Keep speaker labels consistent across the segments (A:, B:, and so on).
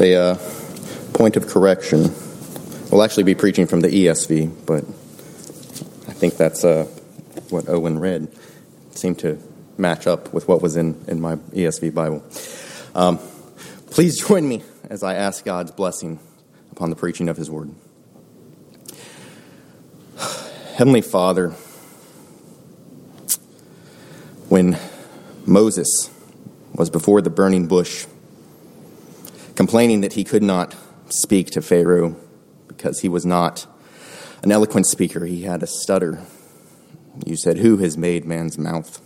A: a uh, point of correction. We'll actually be preaching from the ESV, but I think that's uh, what Owen read. It seemed to match up with what was in, in my ESV Bible. Um, please join me as I ask God's blessing upon the preaching of His Word. Heavenly Father, when Moses was before the burning bush, complaining that he could not speak to Pharaoh because he was not an eloquent speaker, he had a stutter. You said, Who has made man's mouth?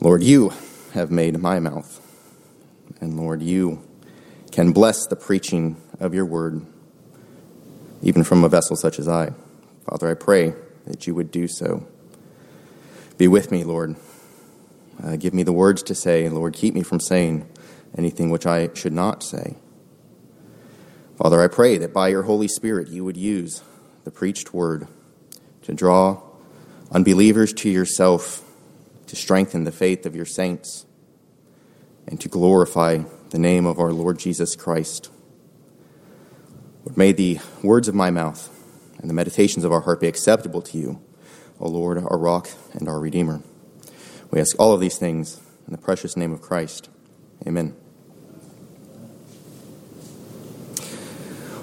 A: Lord, you have made my mouth. And Lord, you can bless the preaching of your word, even from a vessel such as I. Father, I pray that you would do so. Be with me, Lord. Uh, give me the words to say. Lord, keep me from saying anything which I should not say. Father, I pray that by your Holy Spirit you would use the preached word to draw unbelievers to yourself, to strengthen the faith of your saints, and to glorify the name of our Lord Jesus Christ. Lord, may the words of my mouth and the meditations of our heart be acceptable to you, O Lord, our rock and our Redeemer. We ask all of these things in the precious name of Christ. Amen.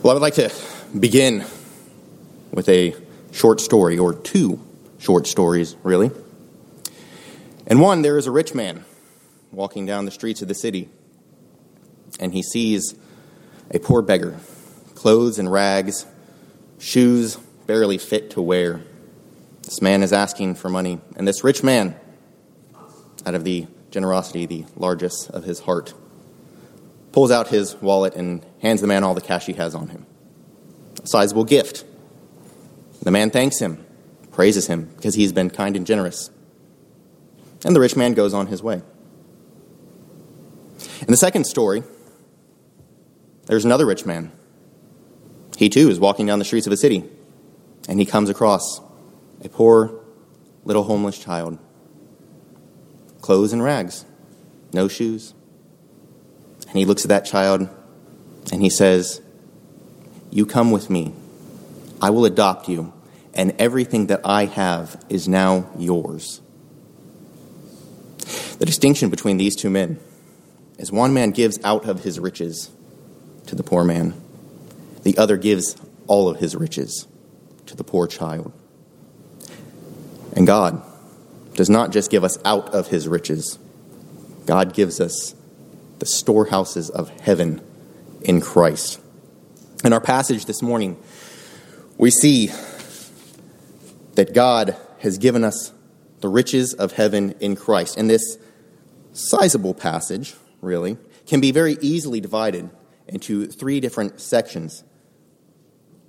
A: Well, I would like to begin with a short story, or two short stories, really. And one, there is a rich man walking down the streets of the city, and he sees a poor beggar, clothes in rags, shoes barely fit to wear. This man is asking for money, and this rich man out of the generosity, the largest of his heart, pulls out his wallet and hands the man all the cash he has on him. A sizable gift. The man thanks him, praises him because he's been kind and generous. And the rich man goes on his way. In the second story, there's another rich man. He too is walking down the streets of a city, and he comes across a poor little homeless child clothes and rags, no shoes. And he looks at that child and he says, You come with me. I will adopt you, and everything that I have is now yours. The distinction between these two men is one man gives out of his riches to the poor man, the other gives all of his riches to the poor child. And God, does not just give us out of his riches, God gives us the storehouses of heaven in Christ. In our passage this morning, we see that God has given us the riches of heaven in Christ. And this sizable passage, really, can be very easily divided into three different sections,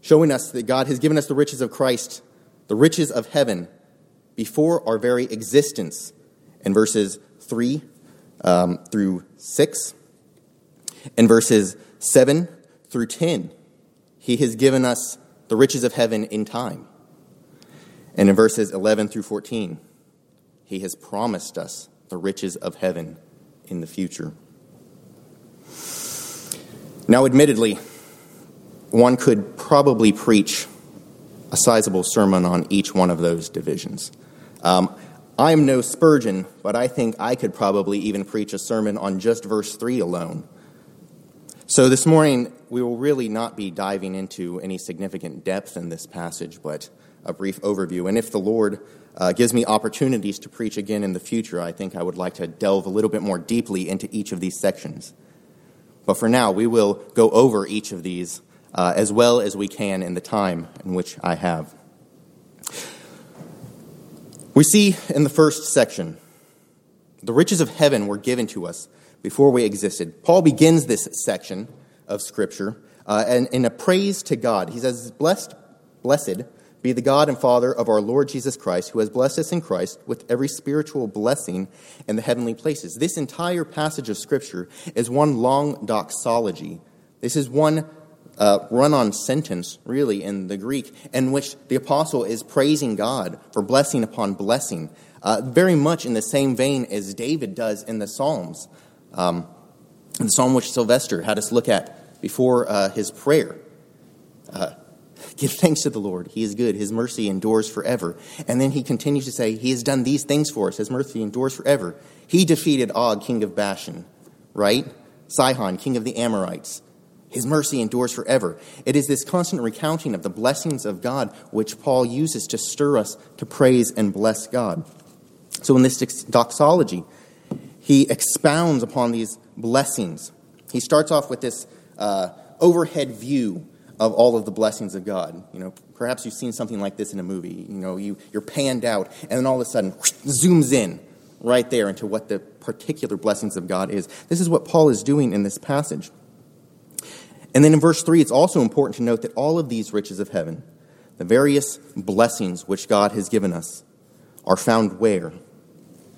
A: showing us that God has given us the riches of Christ, the riches of heaven, before our very existence in verses 3 um, through 6. and verses 7 through 10, he has given us the riches of heaven in time. And in verses 11 through 14, he has promised us the riches of heaven in the future. Now, admittedly, one could probably preach a sizable sermon on each one of those divisions. Um, I'm no Spurgeon, but I think I could probably even preach a sermon on just verse 3 alone. So this morning, we will really not be diving into any significant depth in this passage, but a brief overview. And if the Lord uh, gives me opportunities to preach again in the future, I think I would like to delve a little bit more deeply into each of these sections. But for now, we will go over each of these uh, as well as we can in the time in which I have. We see in the first section, the riches of heaven were given to us before we existed. Paul begins this section of Scripture uh, and in a praise to God. He says, Blessed, blessed be the God and Father of our Lord Jesus Christ, who has blessed us in Christ with every spiritual blessing in the heavenly places. This entire passage of Scripture is one long doxology. This is one uh, run on sentence, really, in the Greek, in which the apostle is praising God for blessing upon blessing, uh, very much in the same vein as David does in the Psalms. Um, the psalm which Sylvester had us look at before uh, his prayer. Uh, Give thanks to the Lord. He is good. His mercy endures forever. And then he continues to say, He has done these things for us. His mercy endures forever. He defeated Og, king of Bashan, right? Sihon, king of the Amorites. His mercy endures forever. It is this constant recounting of the blessings of God which Paul uses to stir us to praise and bless God. So in this doxology, he expounds upon these blessings. He starts off with this uh, overhead view of all of the blessings of God. You know, perhaps you've seen something like this in a movie. You know, you, you're panned out, and then all of a sudden, whoosh, zooms in right there into what the particular blessings of God is. This is what Paul is doing in this passage. And then in verse 3, it's also important to note that all of these riches of heaven, the various blessings which God has given us, are found where?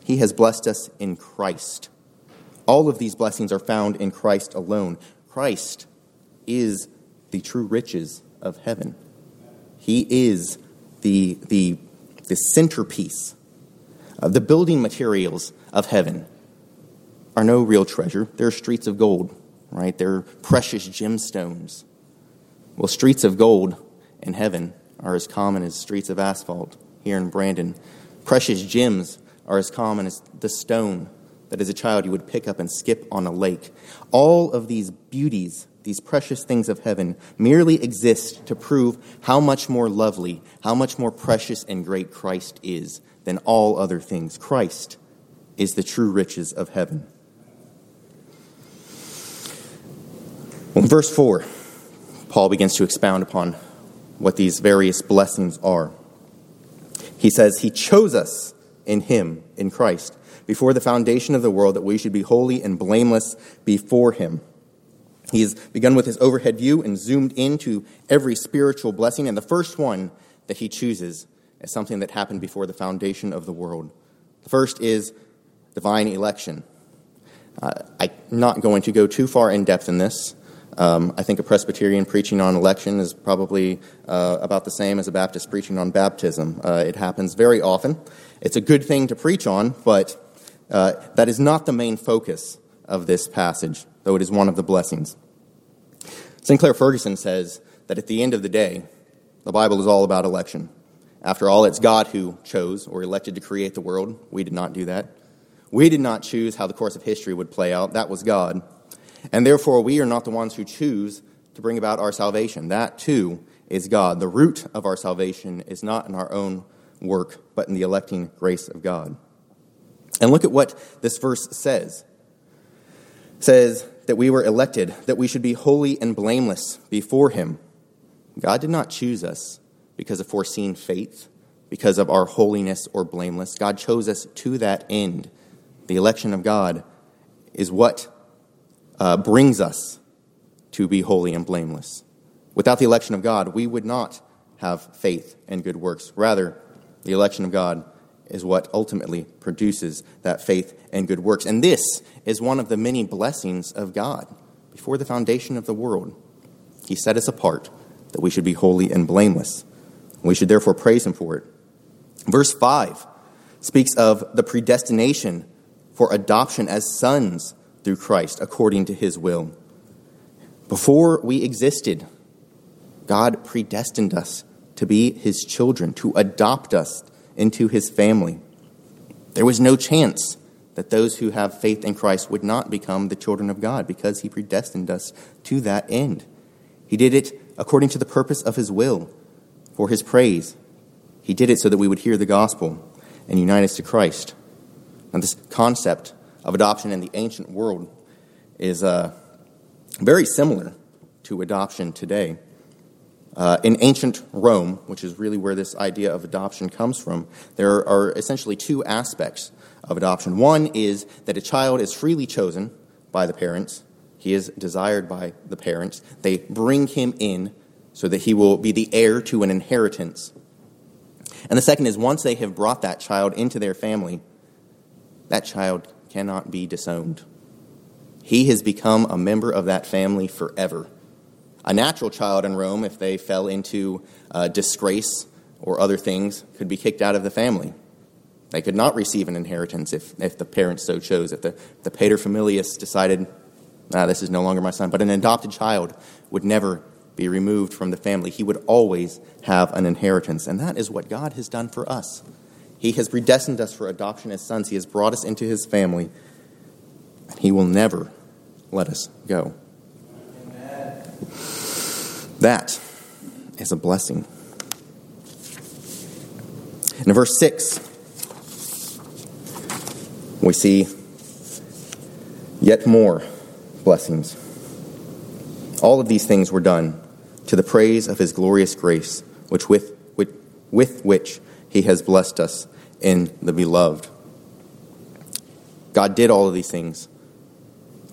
A: He has blessed us in Christ. All of these blessings are found in Christ alone. Christ is the true riches of heaven. He is the, the, the centerpiece. The building materials of heaven are no real treasure. They're streets of gold, right? They're precious gemstones. Well, streets of gold in heaven are as common as streets of asphalt here in Brandon. Precious gems are as common as the stone that as a child you would pick up and skip on a lake. All of these beauties these precious things of heaven merely exist to prove how much more lovely, how much more precious and great Christ is than all other things. Christ is the true riches of heaven. In verse 4, Paul begins to expound upon what these various blessings are. He says, He chose us in Him, in Christ, before the foundation of the world, that we should be holy and blameless before Him. He has begun with his overhead view and zoomed into every spiritual blessing. And the first one that he chooses is something that happened before the foundation of the world. The first is divine election. Uh, I'm not going to go too far in depth in this. Um, I think a Presbyterian preaching on election is probably uh, about the same as a Baptist preaching on baptism. Uh, it happens very often. It's a good thing to preach on, but uh, that is not the main focus of this passage, though it is one of the blessings. Sinclair Ferguson says that at the end of the day, the Bible is all about election. After all, it's God who chose or elected to create the world. We did not do that. We did not choose how the course of history would play out. That was God. And therefore, we are not the ones who choose to bring about our salvation. That, too, is God. The root of our salvation is not in our own work, but in the electing grace of God. And look at what this verse says. It says, that we were elected, that we should be holy and blameless before Him. God did not choose us because of foreseen faith, because of our holiness or blameless. God chose us to that end. The election of God is what uh, brings us to be holy and blameless. Without the election of God, we would not have faith and good works. Rather, the election of God is what ultimately produces that faith and good works. And this is one of the many blessings of God. Before the foundation of the world, He set us apart that we should be holy and blameless. We should therefore praise Him for it. Verse 5 speaks of the predestination for adoption as sons through Christ according to His will. Before we existed, God predestined us to be His children, to adopt us into his family. There was no chance that those who have faith in Christ would not become the children of God because he predestined us to that end. He did it according to the purpose of his will, for his praise. He did it so that we would hear the gospel and unite us to Christ. Now, this concept of adoption in the ancient world is uh, very similar to adoption today. Uh, in ancient Rome, which is really where this idea of adoption comes from, there are essentially two aspects of adoption. One is that a child is freely chosen by the parents, he is desired by the parents. They bring him in so that he will be the heir to an inheritance. And the second is once they have brought that child into their family, that child cannot be disowned. He has become a member of that family forever a natural child in Rome, if they fell into uh, disgrace or other things, could be kicked out of the family. They could not receive an inheritance if, if the parents so chose. If the, the paterfamilias decided, ah, this is no longer my son. But an adopted child would never be removed from the family. He would always have an inheritance. And that is what God has done for us. He has predestined us for adoption as sons, He has brought us into His family. And He will never let us go. Amen. That is a blessing. In verse 6, we see yet more blessings. All of these things were done to the praise of his glorious grace, which with, with, with which he has blessed us in the beloved. God did all of these things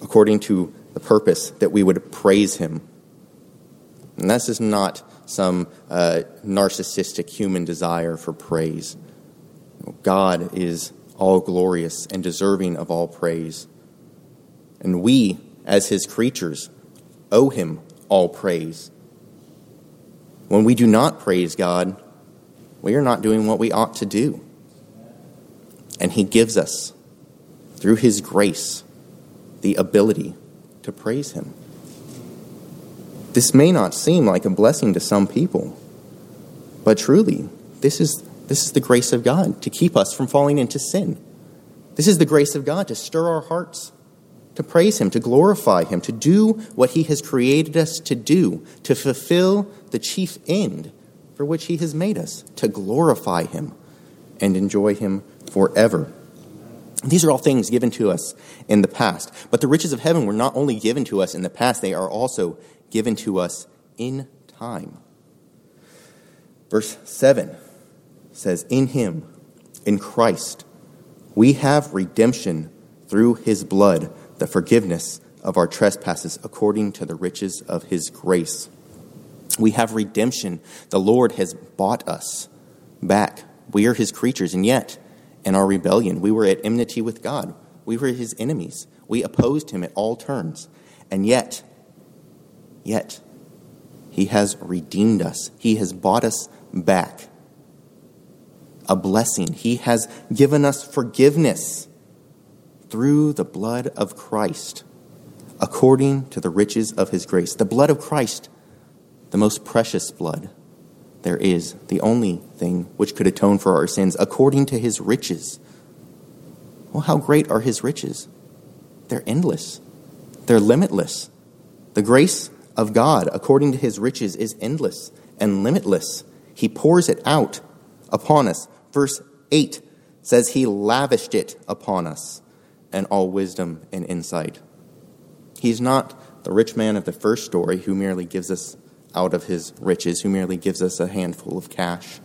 A: according to the purpose that we would praise him. And this is not some uh, narcissistic human desire for praise. God is all glorious and deserving of all praise. And we, as his creatures, owe him all praise. When we do not praise God, we are not doing what we ought to do. And he gives us, through his grace, the ability to praise him. This may not seem like a blessing to some people, but truly, this is, this is the grace of God to keep us from falling into sin. This is the grace of God to stir our hearts to praise Him, to glorify Him, to do what He has created us to do, to fulfill the chief end for which He has made us, to glorify Him and enjoy Him forever. These are all things given to us in the past. But the riches of heaven were not only given to us in the past, they are also given to us in time. Verse 7 says, In Him, in Christ, we have redemption through His blood the forgiveness of our trespasses according to the riches of his grace. We have redemption. The Lord has bought us back. We are his creatures, and yet, in our rebellion, we were at enmity with God. We were his enemies. We opposed him at all turns. And yet, yet, he has redeemed us. He has bought us back. A blessing. He has given us forgiveness through the blood of Christ, according to the riches of his grace. The blood of Christ, the most precious blood there is, the only thing which could atone for our sins, according to his riches. Well, how great are his riches? They're endless, they're limitless. The grace of God, according to his riches, is endless and limitless. He pours it out upon us. Verse 8 says, He lavished it upon us and all wisdom and insight. He's not the rich man of the first story who merely gives us out of his riches, who merely gives us a handful of cash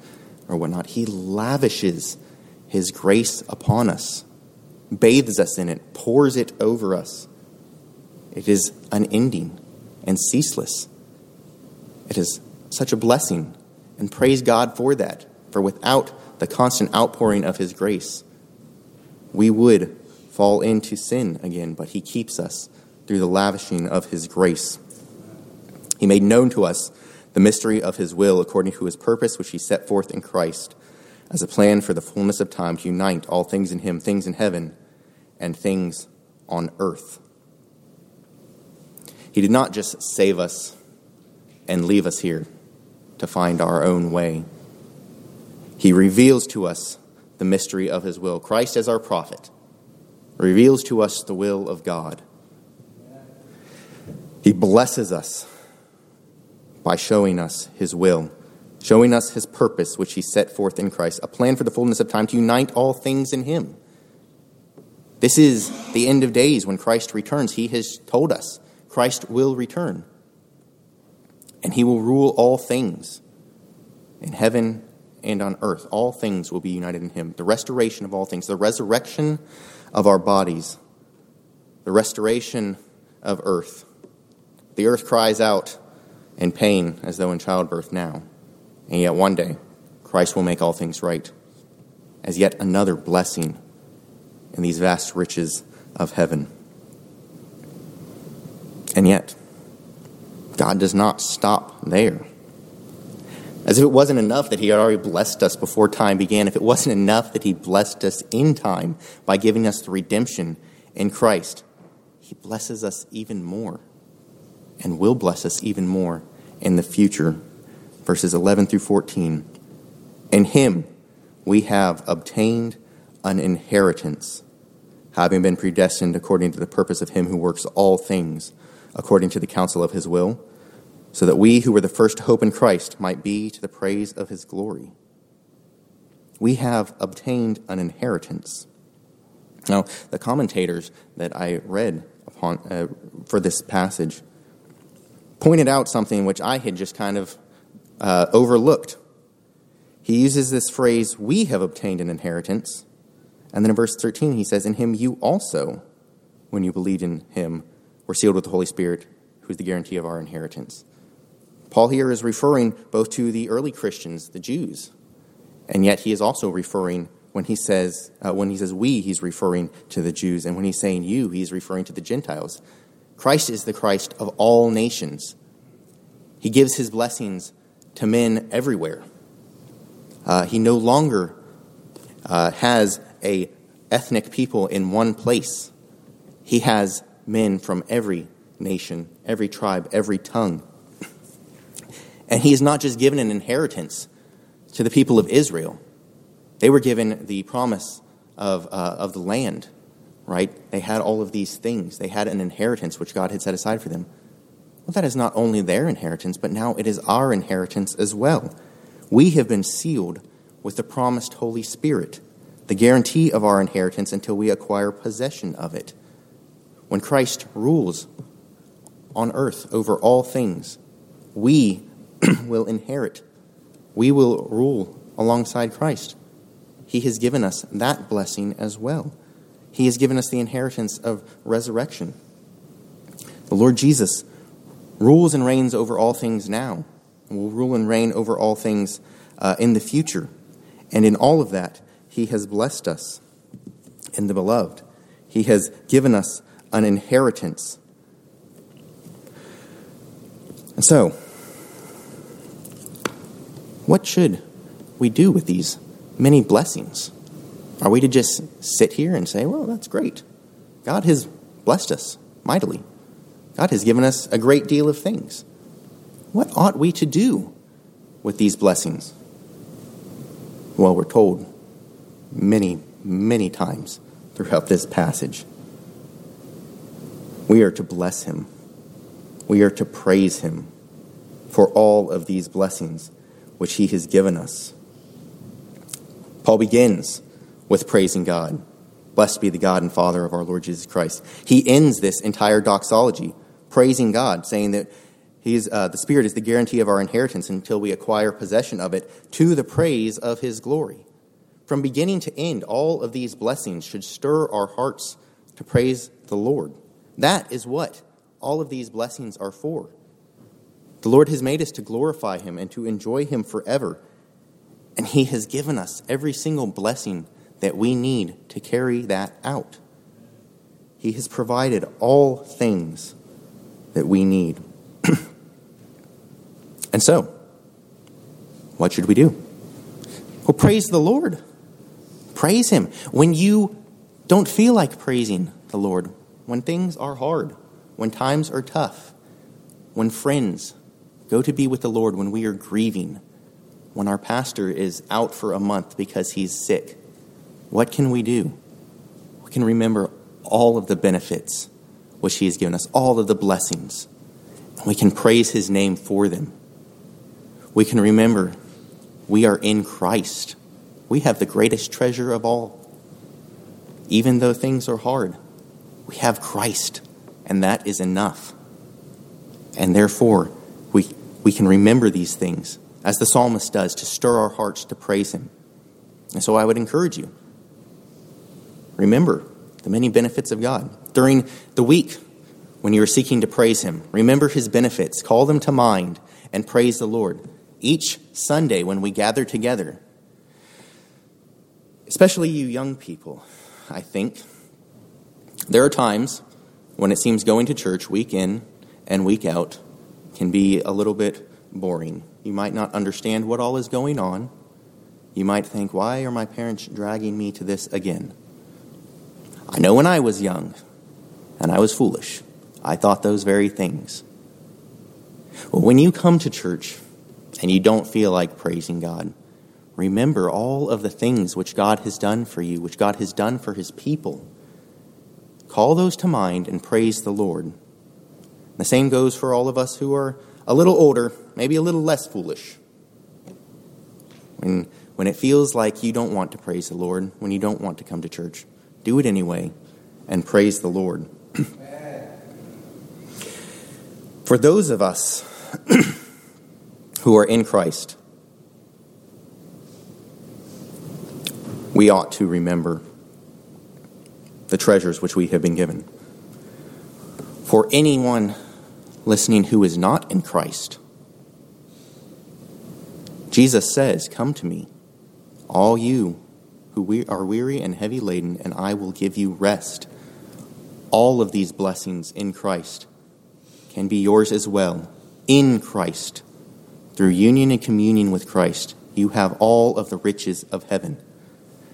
A: or whatnot. He lavishes his grace upon us, bathes us in it, pours it over us. It is unending and ceaseless. It is such a blessing, and praise God for that. For without the constant outpouring of his grace, we would fall into sin again, but He keeps us through the lavishing of His grace. He made known to us the mystery of His will according to His purpose, which He set forth in Christ, as a plan for the fullness of time to unite all things in Him, things in heaven and things on earth. He did not just save us and leave us here to find our own way. He reveals to us the mystery of His will. Christ as our prophet reveals to us the will of God. He blesses us by showing us his will, showing us his purpose, which he set forth in Christ, a plan for the fullness of time to unite all things in him. This is the end of days when Christ returns. He has told us Christ will return, and he will rule all things in heaven and on earth. All things will be united in him. The restoration of all things, the resurrection of our bodies, the restoration of earth. The earth cries out in pain as though in childbirth now, and yet one day Christ will make all things right as yet another blessing in these vast riches of heaven. And yet, God does not stop there. As if it wasn't enough that He had already blessed us before time began, if it wasn't enough that He blessed us in time by giving us the redemption in Christ, he blesses us even more and will bless us even more in the future. Verses 11 through 14. In him we have obtained an inheritance, having been predestined according to the purpose of him who works all things according to the counsel of his will, so that we who were the first hope in Christ might be to the praise of his glory. We have obtained an inheritance. Now, the commentators that I read upon uh, for this passage pointed out something which I had just kind of uh, overlooked. He uses this phrase, we have obtained an inheritance. And then in verse 13, he says, In him you also, when you believed in him, were sealed with the Holy Spirit, who is the guarantee of our inheritance. Paul here is referring both to the early Christians, the Jews, and yet he is also referring when he says uh, when he says we, he's referring to the Jews, and when he's saying you, he's referring to the Gentiles. Christ is the Christ of all nations. He gives his blessings to men everywhere. Uh, he no longer uh, has a ethnic people in one place. He has men from every nation, every tribe, every tongue. And he is not just given an inheritance to the people of Israel. They were given the promise of, uh, of the land, right? They had all of these things. They had an inheritance which God had set aside for them. Well, that is not only their inheritance, but now it is our inheritance as well. We have been sealed with the promised Holy Spirit, the guarantee of our inheritance until we acquire possession of it. When Christ rules on earth over all things, we will inherit. We will rule alongside Christ. He has given us that blessing as well. He has given us the inheritance of resurrection. The Lord Jesus rules and reigns over all things now, and will rule and reign over all things uh, in the future. And in all of that, He has blessed us in the beloved. He has given us an inheritance. And so, what should we do with these many blessings? Are we to just sit here and say, well, that's great? God has blessed us mightily. God has given us a great deal of things. What ought we to do with these blessings? Well, we're told many, many times throughout this passage we are to bless him. We are to praise him for all of these blessings which he has given us. Paul begins with praising God. Blessed be the God and Father of our Lord Jesus Christ. He ends this entire doxology praising God, saying that he's, uh, the Spirit is the guarantee of our inheritance until we acquire possession of it to the praise of his glory. From beginning to end, all of these blessings should stir our hearts to praise the Lord. That is what all of these blessings are for. The Lord has made us to glorify Him and to enjoy Him forever. And He has given us every single blessing that we need to carry that out. He has provided all things that we need. and so, what should we do? Well, praise the Lord. Praise Him. When you don't feel like praising the Lord, when things are hard, when times are tough, when friends go to be with the Lord, when we are grieving, when our pastor is out for a month because he's sick, what can we do? We can remember all of the benefits which he has given us, all of the blessings. and We can praise his name for them. We can remember we are in Christ. We have the greatest treasure of all. Even though things are hard, we have Christ, and that is enough. And therefore, we, we can remember these things, as the psalmist does, to stir our hearts to praise him. And so I would encourage you remember the many benefits of God. During the week, when you are seeking to praise him, remember his benefits, call them to mind, and praise the Lord. Each Sunday, when we gather together, especially you young people, I think, there are times when it seems going to church week in and week out can be a little bit boring. You might not understand what all is going on. You might think, why are my parents dragging me to this again? I know when I was young, and I was foolish. I thought those very things. Well, when you come to church and you don't feel like praising God, remember all of the things which God has done for you, which God has done for his people. Call those to mind and praise the Lord. The same goes for all of us who are a little older, maybe a little less foolish. When, when it feels like you don't want to praise the Lord, when you don't want to come to church, do it anyway and praise the Lord. for those of us who are in Christ, we ought to remember the treasures which we have been given. For anyone listening who is not in Christ, Jesus says, Come to me, all you who we are weary and heavy laden, and I will give you rest. All of these blessings in Christ can be yours as well. In Christ, through union and communion with Christ, you have all of the riches of heaven.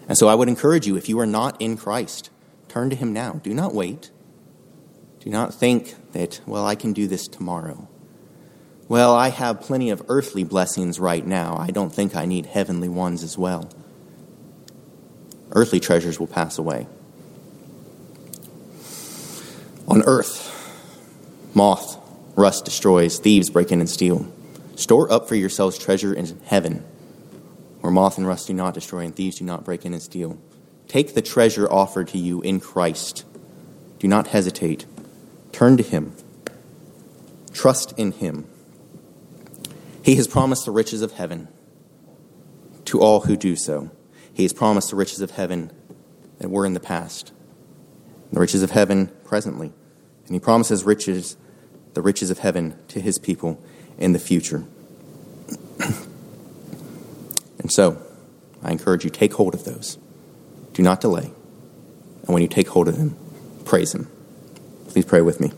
A: And so I would encourage you, if you are not in Christ, turn to Him now. Do not wait. Do not think that, well, I can do this tomorrow. Well, I have plenty of earthly blessings right now. I don't think I need heavenly ones as well. Earthly treasures will pass away. On earth, moth, rust destroys, thieves break in and steal. Store up for yourselves treasure in heaven where moth and rust do not destroy and thieves do not break in and steal. Take the treasure offered to you in Christ. Do not hesitate. Turn to Him. Trust in Him. He has promised the riches of heaven to all who do so. He has promised the riches of heaven that were in the past, the riches of heaven presently. And He promises riches, the riches of heaven to His people in the future. And so, I encourage you, take hold of those. Do not delay. And when you take hold of them, praise Him. Please pray with me.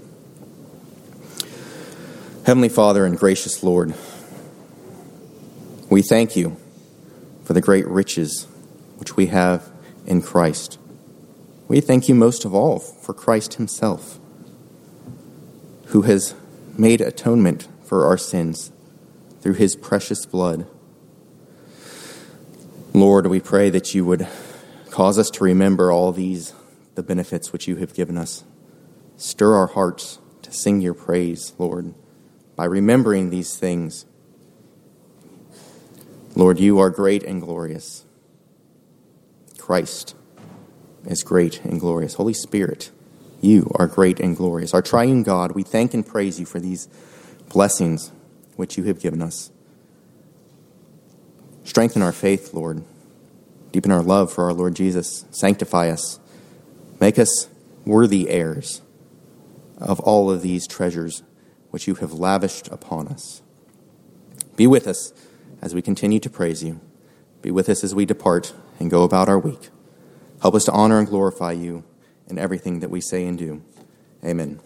A: Heavenly Father and gracious Lord, we thank you for the great riches which we have in Christ. We thank you most of all for Christ Himself, who has made atonement for our sins through His precious blood Lord, we pray that you would cause us to remember all these, the benefits which you have given us. Stir our hearts to sing your praise, Lord, by remembering these things. Lord, you are great and glorious. Christ is great and glorious. Holy Spirit, you are great and glorious. Our triune God, we thank and praise you for these blessings which you have given us. Strengthen our faith, Lord. Deepen our love for our Lord Jesus. Sanctify us. Make us worthy heirs of all of these treasures which you have lavished upon us. Be with us as we continue to praise you. Be with us as we depart and go about our week. Help us to honor and glorify you in everything that we say and do. Amen.